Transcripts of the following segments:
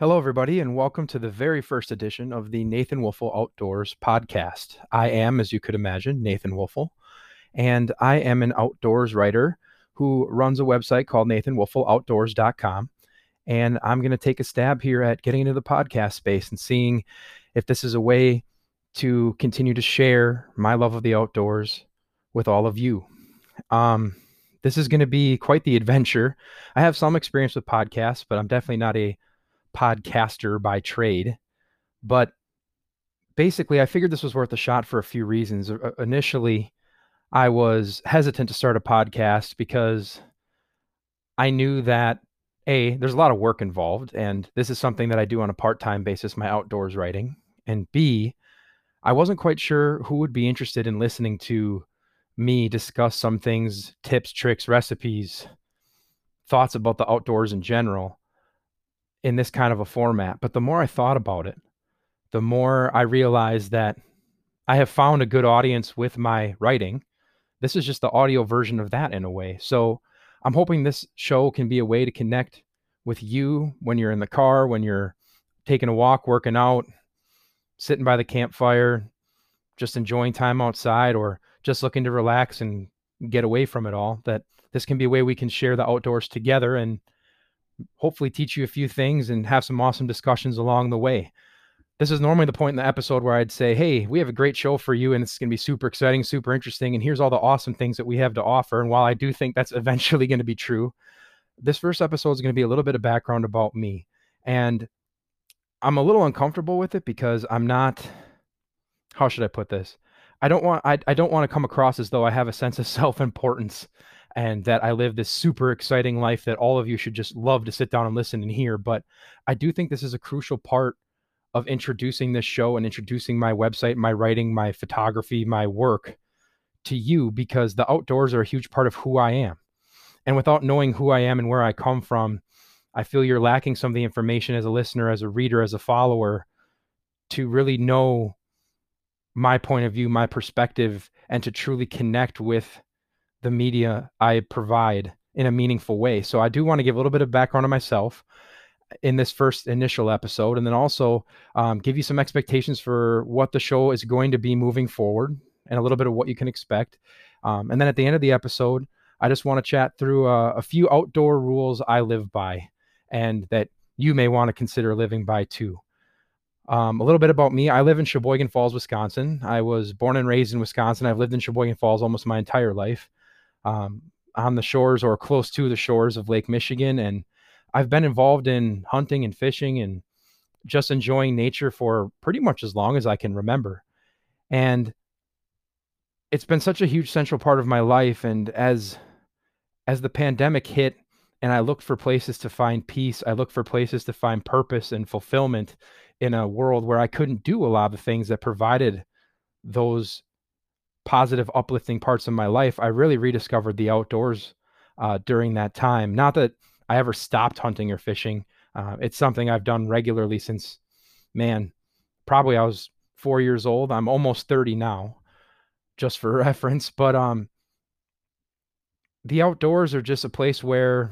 Hello, everybody, and welcome to the very first edition of the Nathan Woelfel Outdoors podcast. I am, as you could imagine, Nathan Woelfel, and I am an outdoors writer who runs a website called NathanWoelfelOutdoors.com. And I'm going to take a stab here at getting into the podcast space and seeing if this is a way to continue to share my love of the outdoors with all of you. Um, this is going to be quite the adventure. I have some experience with podcasts, but I'm definitely not a podcaster by trade. But basically, I figured this was worth a shot for a few reasons. Uh, initially, I was hesitant to start a podcast because I knew that A, there's a lot of work involved, and this is something that I do on a part time basis, my outdoors writing. And B, I wasn't quite sure who would be interested in listening to me discuss some things, tips, tricks, recipes, thoughts about the outdoors in general in this kind of a format. But the more I thought about it, the more I realized that I have found a good audience with my writing. This is just the audio version of that in a way. So I'm hoping this show can be a way to connect with you when you're in the car, when you're taking a walk, working out, sitting by the campfire, just enjoying time outside, or just looking to relax and get away from it all. That this can be a way we can share the outdoors together and hopefully teach you a few things and have some awesome discussions along the way. This is normally the point in the episode where I'd say, Hey, we have a great show for you, and it's going to be super exciting, super interesting. And here's all the awesome things that we have to offer. And while I do think that's eventually going to be true, this first episode is going to be a little bit of background about me. And I'm a little uncomfortable with it because I'm not, how should I put this? I don't want I, I don't want to come across as though I have a sense of self-importance and that I live this super exciting life that all of you should just love to sit down and listen and hear. But I do think this is a crucial part of introducing this show and introducing my website, my writing, my photography, my work to you because the outdoors are a huge part of who I am. And without knowing who I am and where I come from, I feel you're lacking some of the information as a listener, as a reader, as a follower to really know my point of view, my perspective, and to truly connect with the media I provide in a meaningful way. So I do want to give a little bit of background on myself in this first initial episode, and then also um, give you some expectations for what the show is going to be moving forward, and a little bit of what you can expect. Um, and then at the end of the episode, I just want to chat through uh, a few outdoor rules I live by, and that you may want to consider living by too. Um, a little bit about me. I live in Sheboygan Falls, Wisconsin. I was born and raised in Wisconsin. I've lived in Sheboygan Falls almost my entire life um, on the shores or close to the shores of Lake Michigan. And I've been involved in hunting and fishing and just enjoying nature for pretty much as long as I can remember. And it's been such a huge central part of my life. And as as the pandemic hit and I looked for places to find peace, I looked for places to find purpose and fulfillment in a world where I couldn't do a lot of things that provided those positive, uplifting parts of my life, I really rediscovered the outdoors uh, during that time. Not that I ever stopped hunting or fishing. Uh, it's something I've done regularly since, man, probably I was four years old. I'm almost 30 now, just for reference. But um, the outdoors are just a place where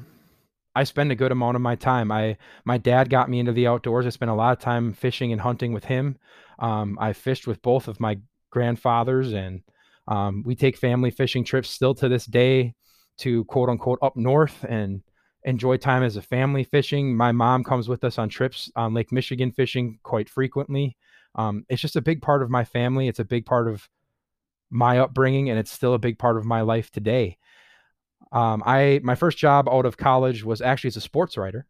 I spend a good amount of my time. I my dad got me into the outdoors. I spent a lot of time fishing and hunting with him. Um, I fished with both of my grandfathers and um, we take family fishing trips still to this day to quote unquote up north and enjoy time as a family fishing. My mom comes with us on trips on Lake Michigan fishing quite frequently. Um, it's just a big part of my family. It's a big part of my upbringing, and it's still a big part of my life today. Um, I my first job out of college was actually as a sports writer.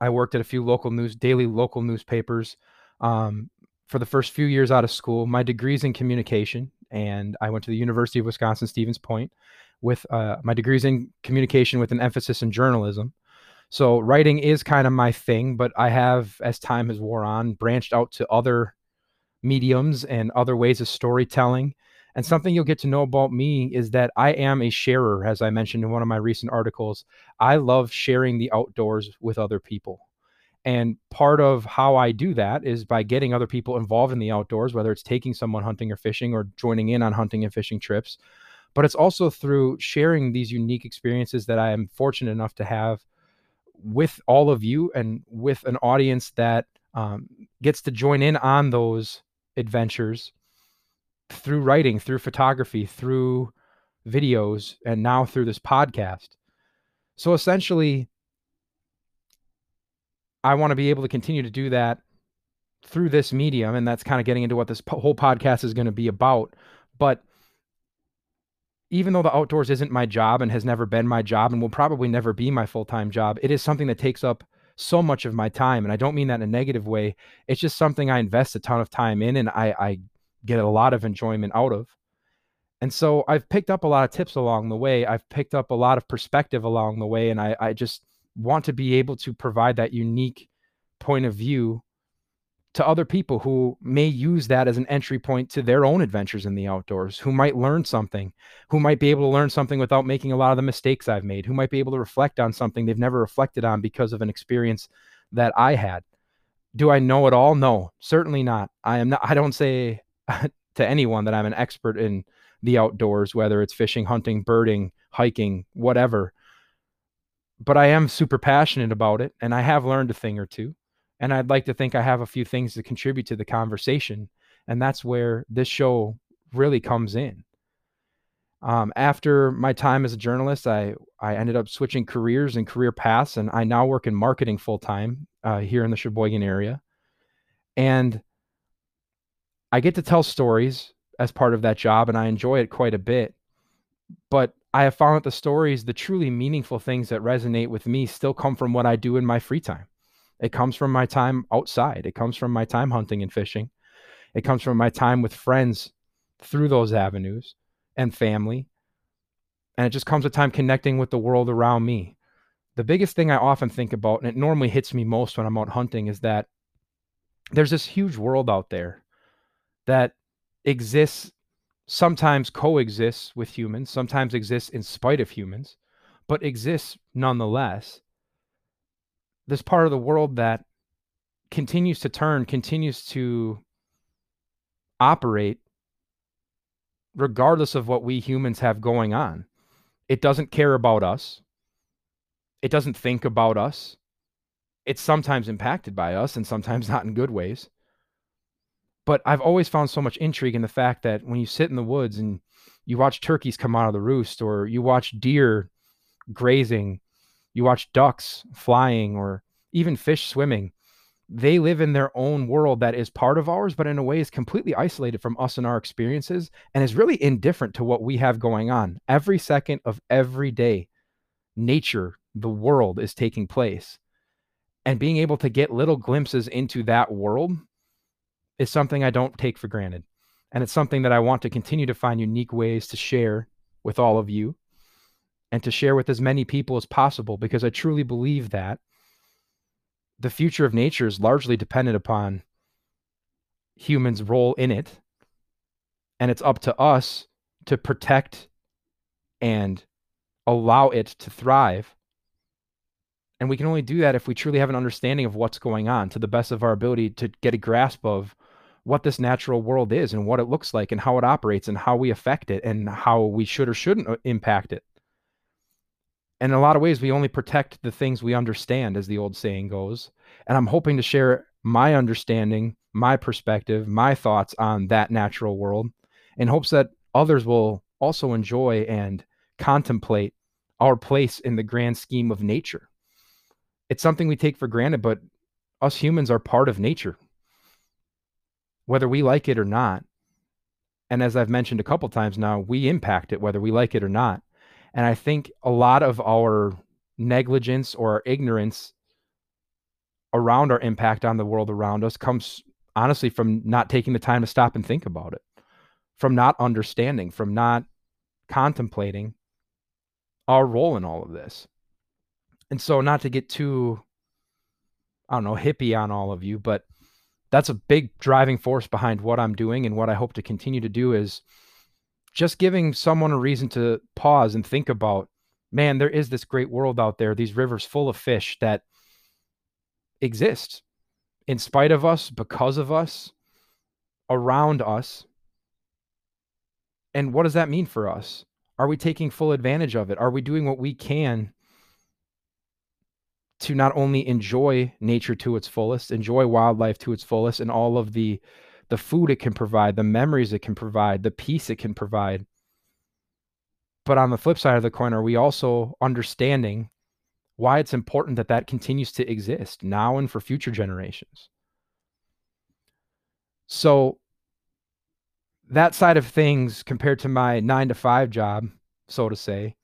I worked at a few local news, daily local newspapers. Um, for the first few years out of school, my degrees in communication, and I went to the University of Wisconsin Stevens Point with uh, my degrees in communication with an emphasis in journalism. So writing is kind of my thing, but I have, as time has wore on, branched out to other mediums and other ways of storytelling. And something you'll get to know about me is that I am a sharer, as I mentioned in one of my recent articles. I love sharing the outdoors with other people. And part of how I do that is by getting other people involved in the outdoors, whether it's taking someone hunting or fishing or joining in on hunting and fishing trips. But it's also through sharing these unique experiences that I am fortunate enough to have with all of you and with an audience that um, gets to join in on those adventures through writing, through photography, through videos, and now through this podcast. So essentially, I want to be able to continue to do that through this medium. And that's kind of getting into what this po- whole podcast is going to be about. But even though the outdoors isn't my job and has never been my job and will probably never be my full time job, it is something that takes up so much of my time. And I don't mean that in a negative way. It's just something I invest a ton of time in and I, I get a lot of enjoyment out of. And so I've picked up a lot of tips along the way. I've picked up a lot of perspective along the way. And I, I just want to be able to provide that unique point of view to other people who may use that as an entry point to their own adventures in the outdoors, who might learn something, who might be able to learn something without making a lot of the mistakes I've made, who might be able to reflect on something they've never reflected on because of an experience that I had. Do I know it all? No, certainly not. I am not, I don't say to anyone that I'm an expert in the outdoors, whether it's fishing, hunting, birding, hiking, whatever. But I am super passionate about it and I have learned a thing or two and I'd like to think I have a few things to contribute to the conversation. And that's where this show really comes in. Um, after my time as a journalist, I, I ended up switching careers and career paths, and I now work in marketing full time uh, here in the Sheboygan area. And I get to tell stories as part of that job, and I enjoy it quite a bit. But I have found that the stories, the truly meaningful things that resonate with me, still come from what I do in my free time. It comes from my time outside. It comes from my time hunting and fishing. It comes from my time with friends through those avenues and family. And it just comes with time connecting with the world around me. The biggest thing I often think about, and it normally hits me most when I'm out hunting, is that there's this huge world out there that exists, sometimes coexists with humans, sometimes exists in spite of humans, but exists nonetheless this part of the world that continues to turn, continues to operate regardless of what we humans have going on. It doesn't care about us. It doesn't think about us. It's sometimes impacted by us and sometimes not in good ways. But I've always found so much intrigue in the fact that when you sit in the woods and you watch turkeys come out of the roost or you watch deer grazing you watch ducks flying or even fish swimming. They live in their own world that is part of ours, but in a way is completely isolated from us and our experiences and is really indifferent to what we have going on. Every second of every day, nature, the world is taking place. And being able to get little glimpses into that world is something I don't take for granted. And it's something that I want to continue to find unique ways to share with all of you and to share with as many people as possible because I truly believe that the future of nature is largely dependent upon humans' role in it. And it's up to us to protect and allow it to thrive. And we can only do that if we truly have an understanding of what's going on to the best of our ability to get a grasp of what this natural world is and what it looks like and how it operates and how we affect it and how we should or shouldn't uh, impact it And in a lot of ways, we only protect the things we understand, as the old saying goes. And I'm hoping to share my understanding, my perspective, my thoughts on that natural world in hopes that others will also enjoy and contemplate our place in the grand scheme of nature. It's something we take for granted, but us humans are part of nature, whether we like it or not. And as I've mentioned a couple times now, we impact it whether we like it or not. And I think a lot of our negligence or our ignorance around our impact on the world around us comes honestly from not taking the time to stop and think about it, from not understanding, from not contemplating our role in all of this. And so, not to get too, I don't know, hippie on all of you, but that's a big driving force behind what I'm doing and what I hope to continue to do is just giving someone a reason to pause and think about man there is this great world out there these rivers full of fish that exist in spite of us because of us around us. And what does that mean for us? Are we taking full advantage of it? Are we doing what we can to not only enjoy nature to its fullest, enjoy wildlife to its fullest, and all of the the food it can provide, the memories it can provide, the peace it can provide. But on the flip side of the coin, are we also understanding why it's important that that continues to exist now and for future generations? So that side of things compared to my nine to five job, so to say,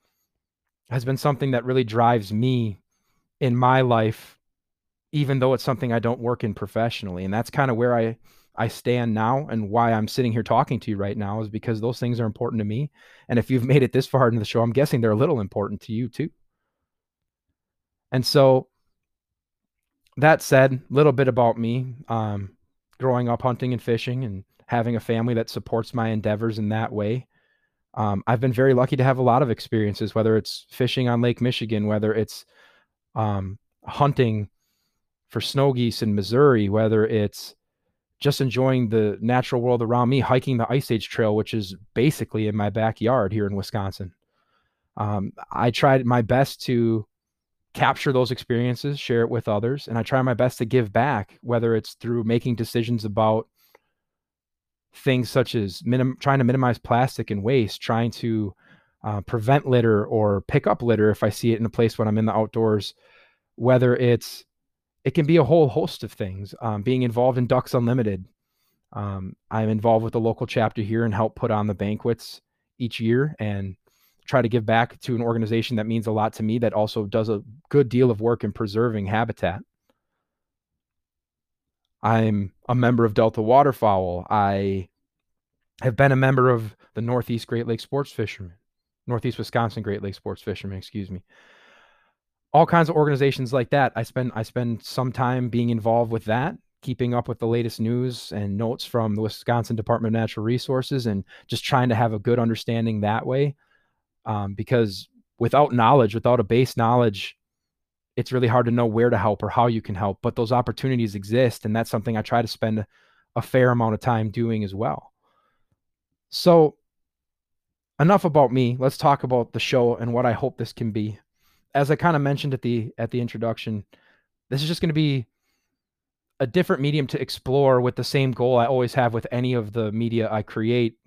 has been something that really drives me in my life, even though it's something I don't work in professionally. And that's kind of where I I stand now and why I'm sitting here talking to you right now is because those things are important to me. And if you've made it this far into the show, I'm guessing they're a little important to you too. And so that said, a little bit about me. Um, growing up hunting and fishing and having a family that supports my endeavors in that way. Um, I've been very lucky to have a lot of experiences, whether it's fishing on Lake Michigan, whether it's um, hunting for snow geese in Missouri, whether it's just enjoying the natural world around me, hiking the Ice Age Trail, which is basically in my backyard here in Wisconsin. Um, I tried my best to capture those experiences, share it with others, and I try my best to give back, whether it's through making decisions about things such as minim- trying to minimize plastic and waste, trying to uh, prevent litter or pick up litter if I see it in a place when I'm in the outdoors, whether it's it can be a whole host of things. Um, being involved in Ducks Unlimited, um, I'm involved with the local chapter here and help put on the banquets each year and try to give back to an organization that means a lot to me that also does a good deal of work in preserving habitat. I'm a member of Delta Waterfowl. I have been a member of the Northeast Great Lakes Sports Fishermen, Northeast Wisconsin Great Lakes Sports Fishermen, excuse me. All kinds of organizations like that. I spend I spend some time being involved with that, keeping up with the latest news and notes from the Wisconsin Department of Natural Resources, and just trying to have a good understanding that way. Um, because without knowledge, without a base knowledge it's really hard to know where to help or how you can help, but those opportunities exist. And that's something I try to spend a fair amount of time doing as well. So, enough about me. Let's talk about the show and what I hope this can be. As I kind of mentioned at the at the introduction, this is just going to be a different medium to explore with the same goal I always have with any of the media I create.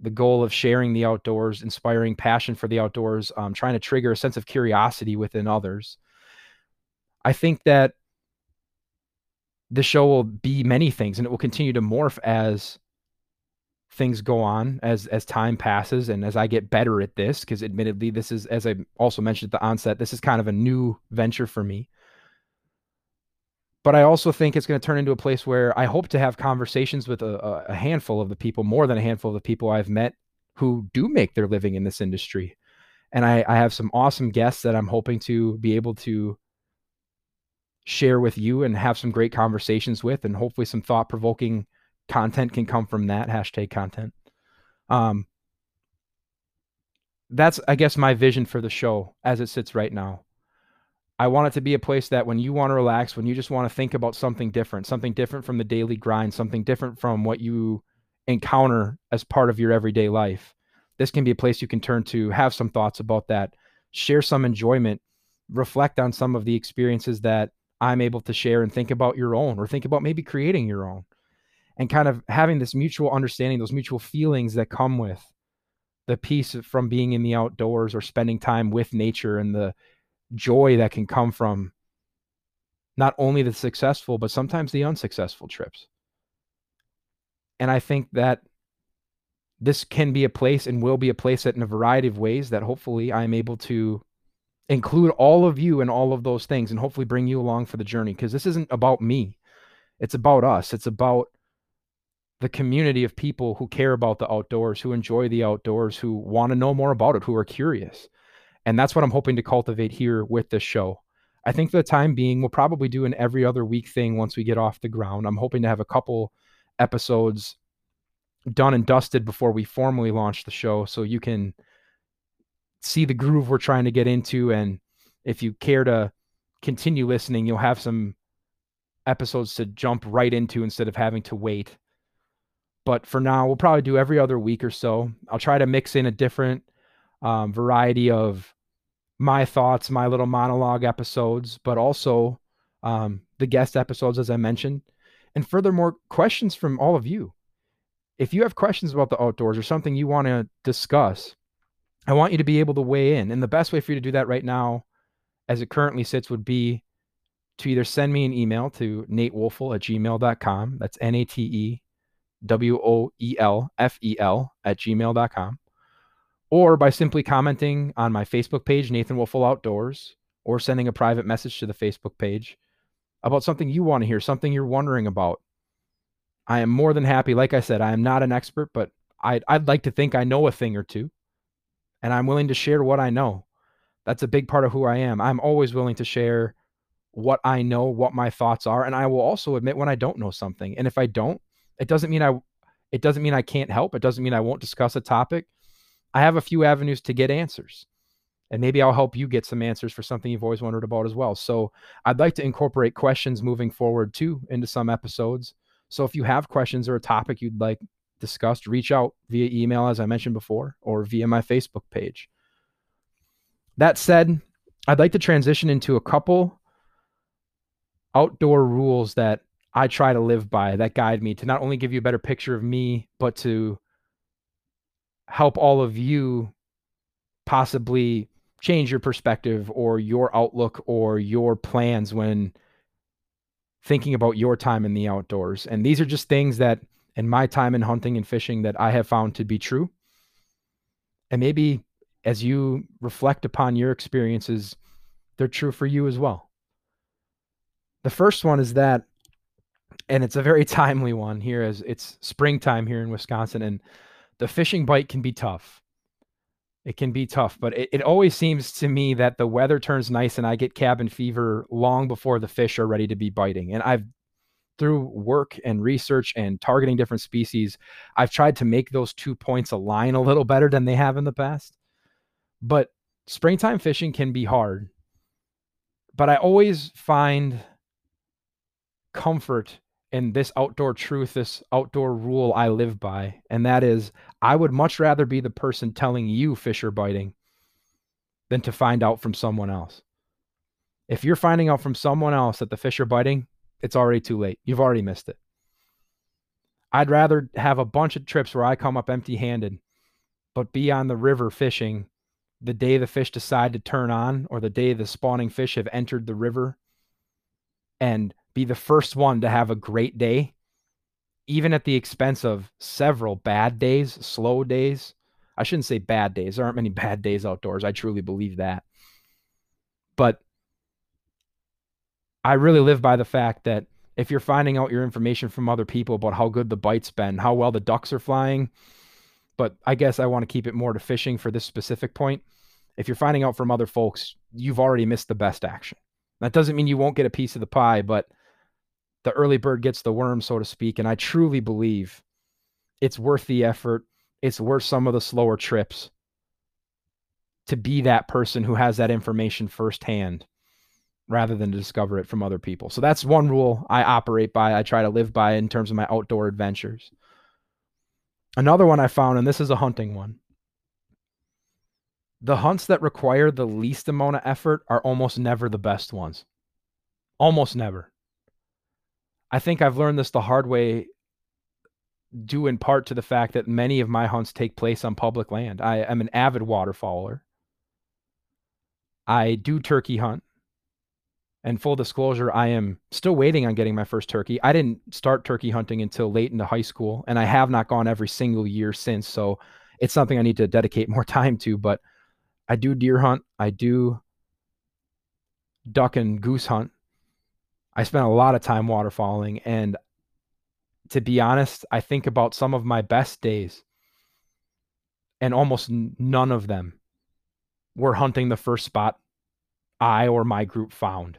The goal of sharing the outdoors, inspiring passion for the outdoors, um, trying to trigger a sense of curiosity within others. I think that the show will be many things and it will continue to morph as things go on as as time passes and as I get better at this because admittedly this is as I also mentioned at the onset this is kind of a new venture for me. But I also think it's going to turn into a place where I hope to have conversations with a, a handful of the people more than a handful of the people I've met who do make their living in this industry. And I, I have some awesome guests that I'm hoping to be able to share with you and have some great conversations with, and hopefully some thought provoking content can come from that hashtag content. Um, that's, I guess, my vision for the show as it sits right now. I want it to be a place that when you want to relax, when you just want to think about something different, something different from the daily grind, something different from what you encounter as part of your everyday life, this can be a place you can turn to, have some thoughts about that, share some enjoyment, reflect on some of the experiences that I'm able to share and think about your own or think about maybe creating your own and kind of having this mutual understanding, those mutual feelings that come with the peace from being in the outdoors or spending time with nature and the joy that can come from not only the successful, but sometimes the unsuccessful trips. And I think that this can be a place and will be a place that in a variety of ways that hopefully I'm able to include all of you in all of those things and hopefully bring you along for the journey because this isn't about me. It's about us. It's about the community of people who care about the outdoors, who enjoy the outdoors, who want to know more about it, who are curious. And that's what I'm hoping to cultivate here with this show. I think for the time being, we'll probably do an every other week thing once we get off the ground. I'm hoping to have a couple episodes done and dusted before we formally launch the show so you can see the groove we're trying to get into. And if you care to continue listening, you'll have some episodes to jump right into instead of having to wait. But for now, we'll probably do every other week or so. I'll try to mix in a different um, variety of my thoughts, my little monologue episodes, but also um, the guest episodes, as I mentioned. And furthermore, questions from all of you. If you have questions about the outdoors or something you want to discuss, I want you to be able to weigh in. And the best way for you to do that right now, as it currently sits, would be to either send me an email to natewoelfel at gmail.com. That's N A T E W O E L F E L at gmail.com. Or by simply commenting on my Facebook page, Nathan Woelfel Outdoors, or sending a private message to the Facebook page about something you want to hear, something you're wondering about. I am more than happy. Like I said, I am not an expert, but I'd, I'd like to think I know a thing or two, and I'm willing to share what I know. That's a big part of who I am. I'm always willing to share what I know, what my thoughts are, and I will also admit when I don't know something. And if I don't, it doesn't mean I it doesn't mean I can't help. It doesn't mean I won't discuss a topic. I have a few avenues to get answers. And maybe I'll help you get some answers for something you've always wondered about as well. So I'd like to incorporate questions moving forward too into some episodes. So if you have questions or a topic you'd like discussed, reach out via email, as I mentioned before, or via my Facebook page. That said, I'd like to transition into a couple outdoor rules that I try to live by that guide me to not only give you a better picture of me, but to help all of you possibly change your perspective or your outlook or your plans when thinking about your time in the outdoors. And these are just things that in my time in hunting and fishing that I have found to be true. And maybe as you reflect upon your experiences, they're true for you as well. The first one is that, and it's a very timely one here as it's springtime here in Wisconsin, and the fishing bite can be tough. It can be tough, but it, it always seems to me that the weather turns nice and I get cabin fever long before the fish are ready to be biting. And I've, through work and research and targeting different species, I've tried to make those two points align a little better than they have in the past. But springtime fishing can be hard. But I always find comfort in this outdoor truth, this outdoor rule I live by. And that is, I would much rather be the person telling you fish are biting than to find out from someone else. If you're finding out from someone else that the fish are biting, it's already too late. You've already missed it. I'd rather have a bunch of trips where I come up empty handed, but be on the river fishing the day the fish decide to turn on or the day the spawning fish have entered the river and be the first one to have a great day, even at the expense of several bad days, slow days. I shouldn't say bad days. There aren't many bad days outdoors. I truly believe that. But I really live by the fact that if you're finding out your information from other people about how good the bite's been, how well the ducks are flying, but I guess I want to keep it more to fishing for this specific point. If you're finding out from other folks, you've already missed the best action. That doesn't mean you won't get a piece of the pie, but the early bird gets the worm, so to speak. And I truly believe it's worth the effort. It's worth some of the slower trips to be that person who has that information firsthand rather than to discover it from other people. So that's one rule I operate by. I try to live by in terms of my outdoor adventures. Another one I found, and this is a hunting one. The hunts that require the least amount of effort are almost never the best ones. Almost never. I think I've learned this the hard way, due in part to the fact that many of my hunts take place on public land. I am an avid waterfowler. I do turkey hunt. And full disclosure, I am still waiting on getting my first turkey. I didn't start turkey hunting until late into high school, and I have not gone every single year since. So it's something I need to dedicate more time to. But I do deer hunt. I do duck and goose hunt. I spent a lot of time waterfowling. And to be honest, I think about some of my best days, and almost none of them were hunting the first spot I or my group found.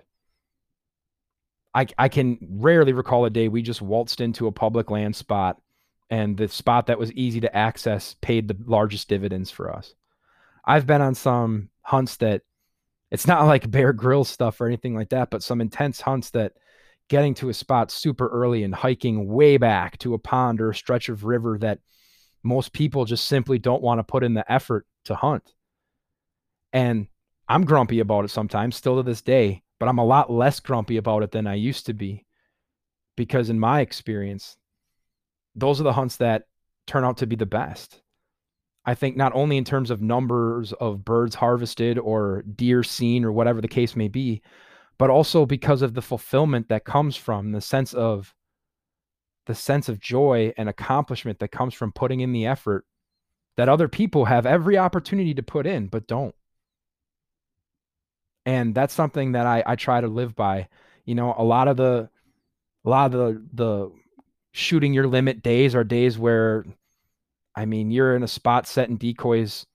I, I can rarely recall a day we just waltzed into a public land spot and the spot that was easy to access paid the largest dividends for us. I've been on some hunts that it's not like Bear Grylls stuff or anything like that, but some intense hunts that getting to a spot super early and hiking way back to a pond or a stretch of river that most people just simply don't want to put in the effort to hunt. And I'm grumpy about it sometimes, still to this day, but I'm a lot less grumpy about it than I used to be. Because in my experience, those are the hunts that turn out to be the best. I think not only in terms of numbers of birds harvested or deer seen or whatever the case may be, but also because of the fulfillment that comes from the sense of the sense of joy and accomplishment that comes from putting in the effort that other people have every opportunity to put in but don't. And that's something that I, I try to live by. You know a lot of the a lot of the the shooting your limit days are days where i mean you're in a spot setting decoys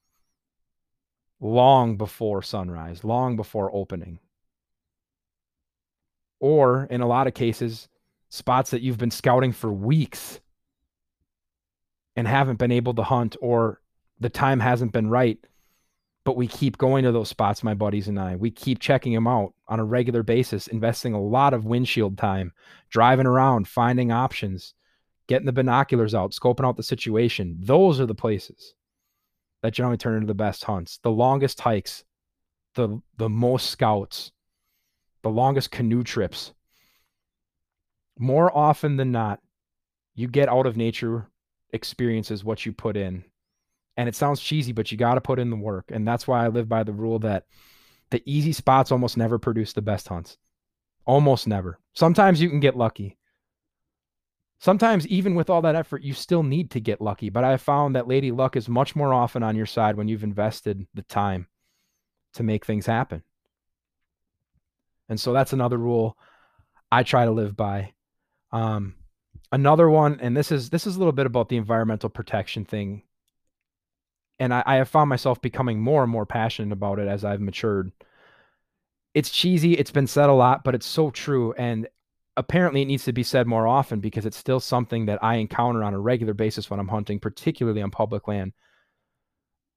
long before sunrise long before opening. Or in a lot of cases spots that you've been scouting for weeks and haven't been able to hunt or the time hasn't been right but we keep going to those spots my buddies and I. We keep checking them out on a regular basis investing a lot of windshield time driving around finding options getting the binoculars out scoping out the situation those are the places that generally turn into the best hunts the longest hikes the the most scouts the longest canoe trips more often than not, you get out of nature experiences what you put in. And it sounds cheesy, but you got to put in the work. And that's why I live by the rule that the easy spots almost never produce the best hunts. Almost never. Sometimes you can get lucky. Sometimes, even with all that effort, you still need to get lucky. But I have found that Lady Luck is much more often on your side when you've invested the time to make things happen. And so that's another rule I try to live by. Um, another one, and this is this is a little bit about the environmental protection thing, and I, I have found myself becoming more and more passionate about it as I've matured. It's cheesy, it's been said a lot, but it's so true, and apparently it needs to be said more often because it's still something that I encounter on a regular basis when I'm hunting, particularly on public land.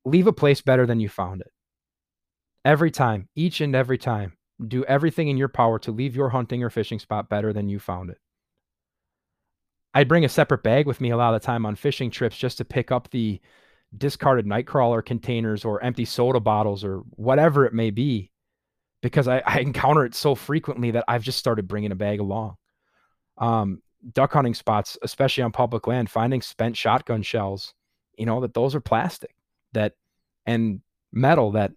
Leave a place better than you found it. Every time, each and every time, do everything in your power to leave your hunting or fishing spot better than you found it. I'd bring a separate bag with me a lot of the time on fishing trips just to pick up the discarded nightcrawler containers or empty soda bottles or whatever it may be because I, I encounter it so frequently that I've just started bringing a bag along. Um, duck hunting spots, especially on public land, finding spent shotgun shells, you know, that those are plastic that and metal that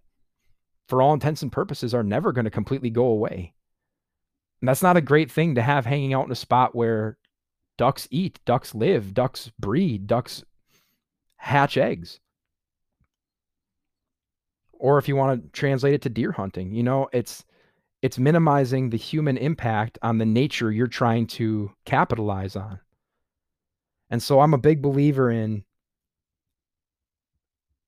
for all intents and purposes are never going to completely go away. And that's not a great thing to have hanging out in a spot where ducks eat, ducks live, ducks breed, ducks hatch eggs. Or if you want to translate it to deer hunting, you know, it's it's minimizing the human impact on the nature you're trying to capitalize on. And so I'm a big believer in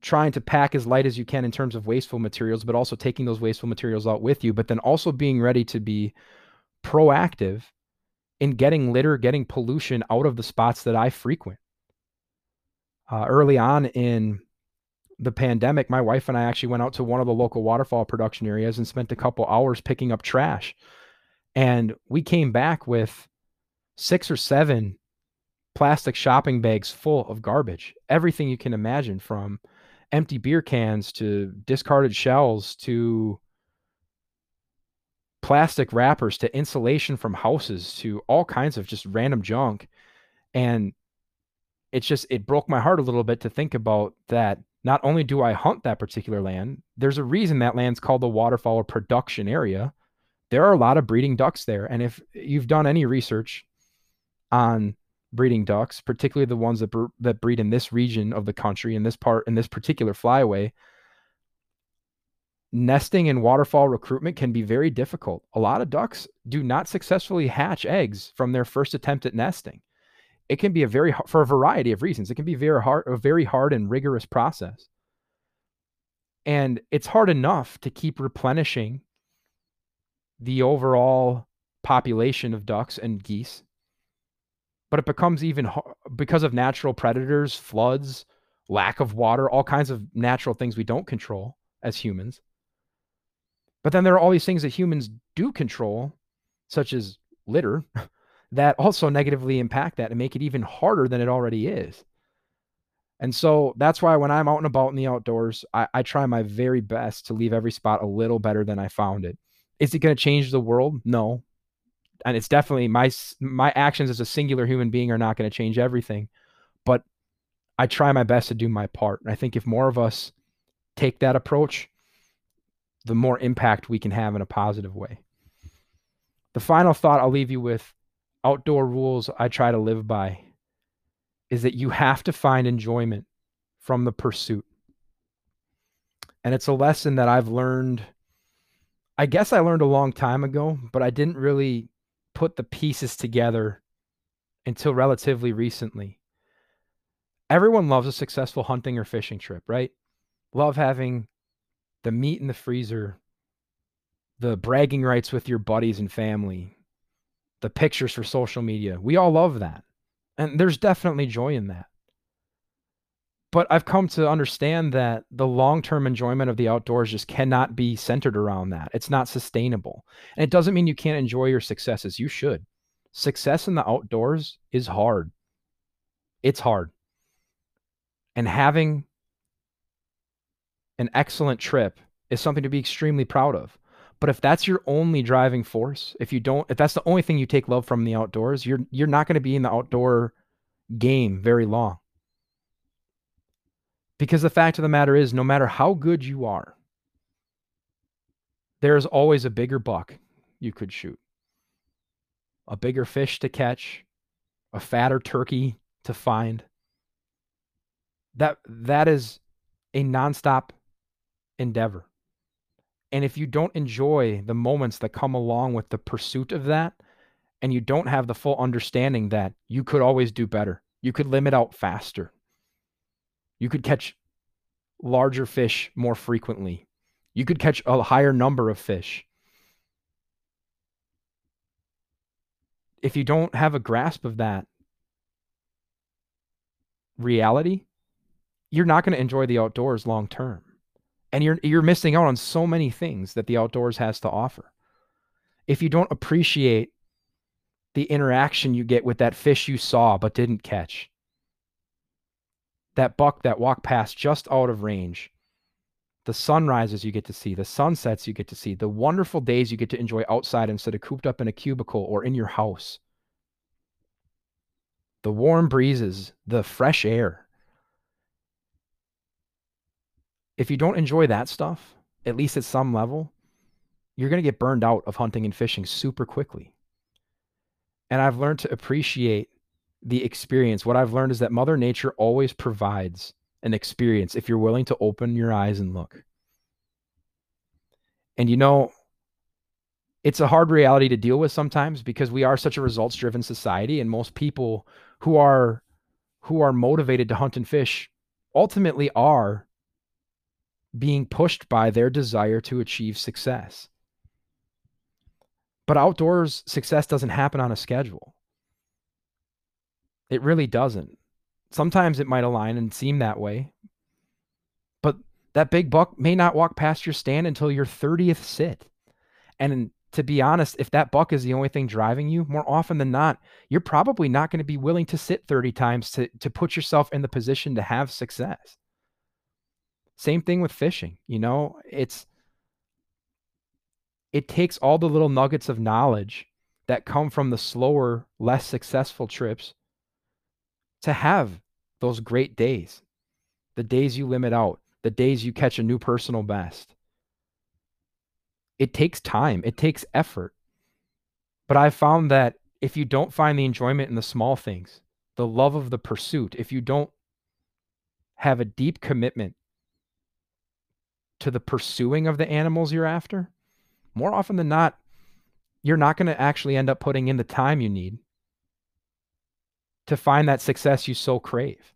trying to pack as light as you can in terms of wasteful materials, but also taking those wasteful materials out with you, but then also being ready to be proactive in getting litter, getting pollution out of the spots that I frequent. Uh, early on in the pandemic, my wife and I actually went out to one of the local waterfowl production areas and spent a couple hours picking up trash. And we came back with six or seven plastic shopping bags full of garbage. Everything you can imagine from empty beer cans to discarded shells to plastic wrappers to insulation from houses to all kinds of just random junk. And it's just, it broke my heart a little bit to think about that. Not only do I hunt that particular land, there's a reason that land's called the waterfowl production area. There are a lot of breeding ducks there. And if you've done any research on breeding ducks, particularly the ones that, that breed in this region of the country, in this part, in this particular flyway, nesting and waterfowl recruitment can be very difficult. A lot of ducks do not successfully hatch eggs from their first attempt at nesting. It can be a very for a variety of reasons. It can be very hard, a very hard and rigorous process. And it's hard enough to keep replenishing the overall population of ducks and geese. But it becomes even because of natural predators, floods, lack of water, all kinds of natural things we don't control as humans but then there are all these things that humans do control, such as litter, that also negatively impact that and make it even harder than it already is. And so that's why when I'm out and about in the outdoors, I, I try my very best to leave every spot a little better than I found it. Is it going to change the world? No. And it's definitely my my actions as a singular human being are not going to change everything, but I try my best to do my part. And I think if more of us take that approach, the more impact we can have in a positive way. The final thought I'll leave you with outdoor rules I try to live by is that you have to find enjoyment from the pursuit. And it's a lesson that I've learned. I guess I learned a long time ago, but I didn't really put the pieces together until relatively recently. Everyone loves a successful hunting or fishing trip, right? Love having the meat in the freezer, the bragging rights with your buddies and family, the pictures for social media. We all love that. And there's definitely joy in that. But I've come to understand that the long term enjoyment of the outdoors just cannot be centered around that. It's not sustainable. And it doesn't mean you can't enjoy your successes. You should. Success in the outdoors is hard. It's hard. And having an excellent trip is something to be extremely proud of. But if that's your only driving force, if you don't, if that's the only thing you take love from the outdoors, you're you're not going to be in the outdoor game very long. Because the fact of the matter is, no matter how good you are, there's always a bigger buck you could shoot, a bigger fish to catch, a fatter turkey to find. That that is a nonstop endeavor. And if you don't enjoy the moments that come along with the pursuit of that, and you don't have the full understanding that you could always do better, you could limit out faster, you could catch larger fish more frequently, you could catch a higher number of fish. If you don't have a grasp of that reality, you're not going to enjoy the outdoors long term and you're you're missing out on so many things that the outdoors has to offer. If you don't appreciate the interaction you get with that fish you saw but didn't catch, that buck that walked past just out of range, the sunrises you get to see, the sunsets you get to see, the wonderful days you get to enjoy outside instead of cooped up in a cubicle or in your house, the warm breezes, the fresh air if you don't enjoy that stuff, at least at some level, you're going to get burned out of hunting and fishing super quickly. And I've learned to appreciate the experience. What I've learned is that Mother Nature always provides an experience if you're willing to open your eyes and look. And you know, it's a hard reality to deal with sometimes because we are such a results driven society and most people who are who are motivated to hunt and fish ultimately are being pushed by their desire to achieve success. But outdoors, success doesn't happen on a schedule. It really doesn't. Sometimes it might align and seem that way, but that big buck may not walk past your stand until your 30th sit. And to be honest, if that buck is the only thing driving you, more often than not, you're probably not going to be willing to sit 30 times to, to put yourself in the position to have success. Same thing with fishing, you know, it's it takes all the little nuggets of knowledge that come from the slower, less successful trips to have those great days. The days you limit out, the days you catch a new personal best. It takes time, it takes effort. But I've found that if you don't find the enjoyment in the small things, the love of the pursuit, if you don't have a deep commitment to the pursuing of the animals you're after, more often than not, you're not going to actually end up putting in the time you need to find that success you so crave.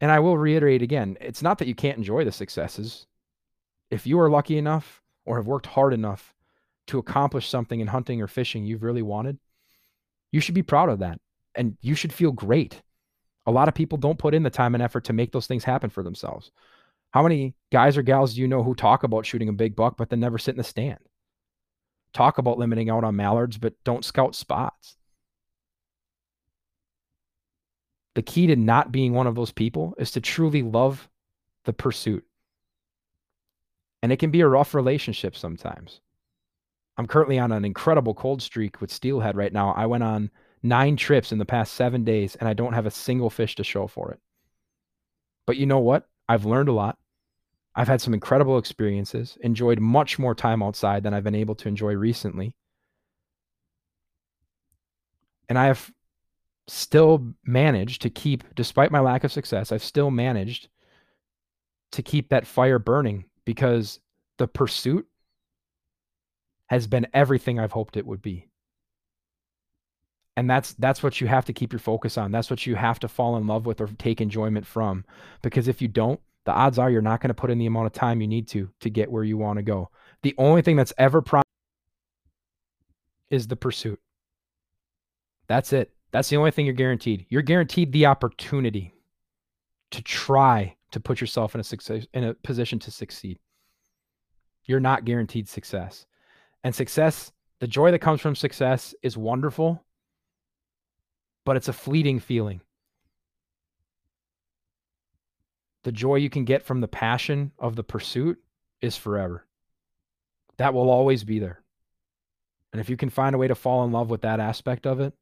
And I will reiterate again it's not that you can't enjoy the successes. If you are lucky enough or have worked hard enough to accomplish something in hunting or fishing you've really wanted, you should be proud of that. And you should feel great. A lot of people don't put in the time and effort to make those things happen for themselves. How many guys or gals do you know who talk about shooting a big buck, but then never sit in the stand? Talk about limiting out on mallards, but don't scout spots. the key to not being one of those people is to truly love the pursuit. And it can be a rough relationship sometimes. I'm currently on an incredible cold streak with steelhead right now. I went on nine trips in the past seven days and I don't have a single fish to show for it. But you know what? I've learned a lot. I've had some incredible experiences, enjoyed much more time outside than I've been able to enjoy recently. And I have still managed to keep, despite my lack of success, I've still managed to keep that fire burning because the pursuit has been everything I've hoped it would be. And that's that's what you have to keep your focus on. That's what you have to fall in love with or take enjoyment from. Because if you don't, the odds are you're not going to put in the amount of time you need to to get where you want to go. The only thing that's ever promised is the pursuit. That's it. That's the only thing you're guaranteed. You're guaranteed the opportunity to try to put yourself in a success in a position to succeed. You're not guaranteed success. And success, the joy that comes from success is wonderful, but it's a fleeting feeling. The joy you can get from the passion of the pursuit is forever. That will always be there. And if you can find a way to fall in love with that aspect of it,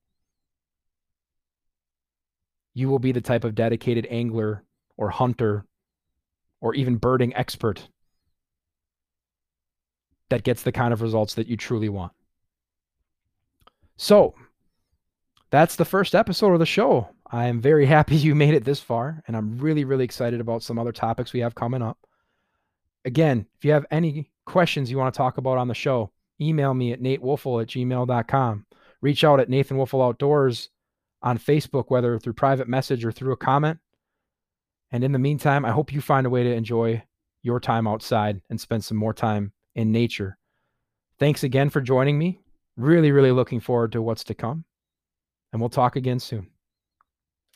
you will be the type of dedicated angler or hunter or even birding expert that gets the kind of results that you truly want. So, that's the first episode of the show. I am very happy you made it this far, and I'm really, really excited about some other topics we have coming up. Again, if you have any questions you want to talk about on the show, email me at natewoelfel at gmail.com. Reach out at Nathan Woelfel Outdoors on Facebook, whether through private message or through a comment. And in the meantime, I hope you find a way to enjoy your time outside and spend some more time in nature. Thanks again for joining me. Really, really looking forward to what's to come. And we'll talk again soon.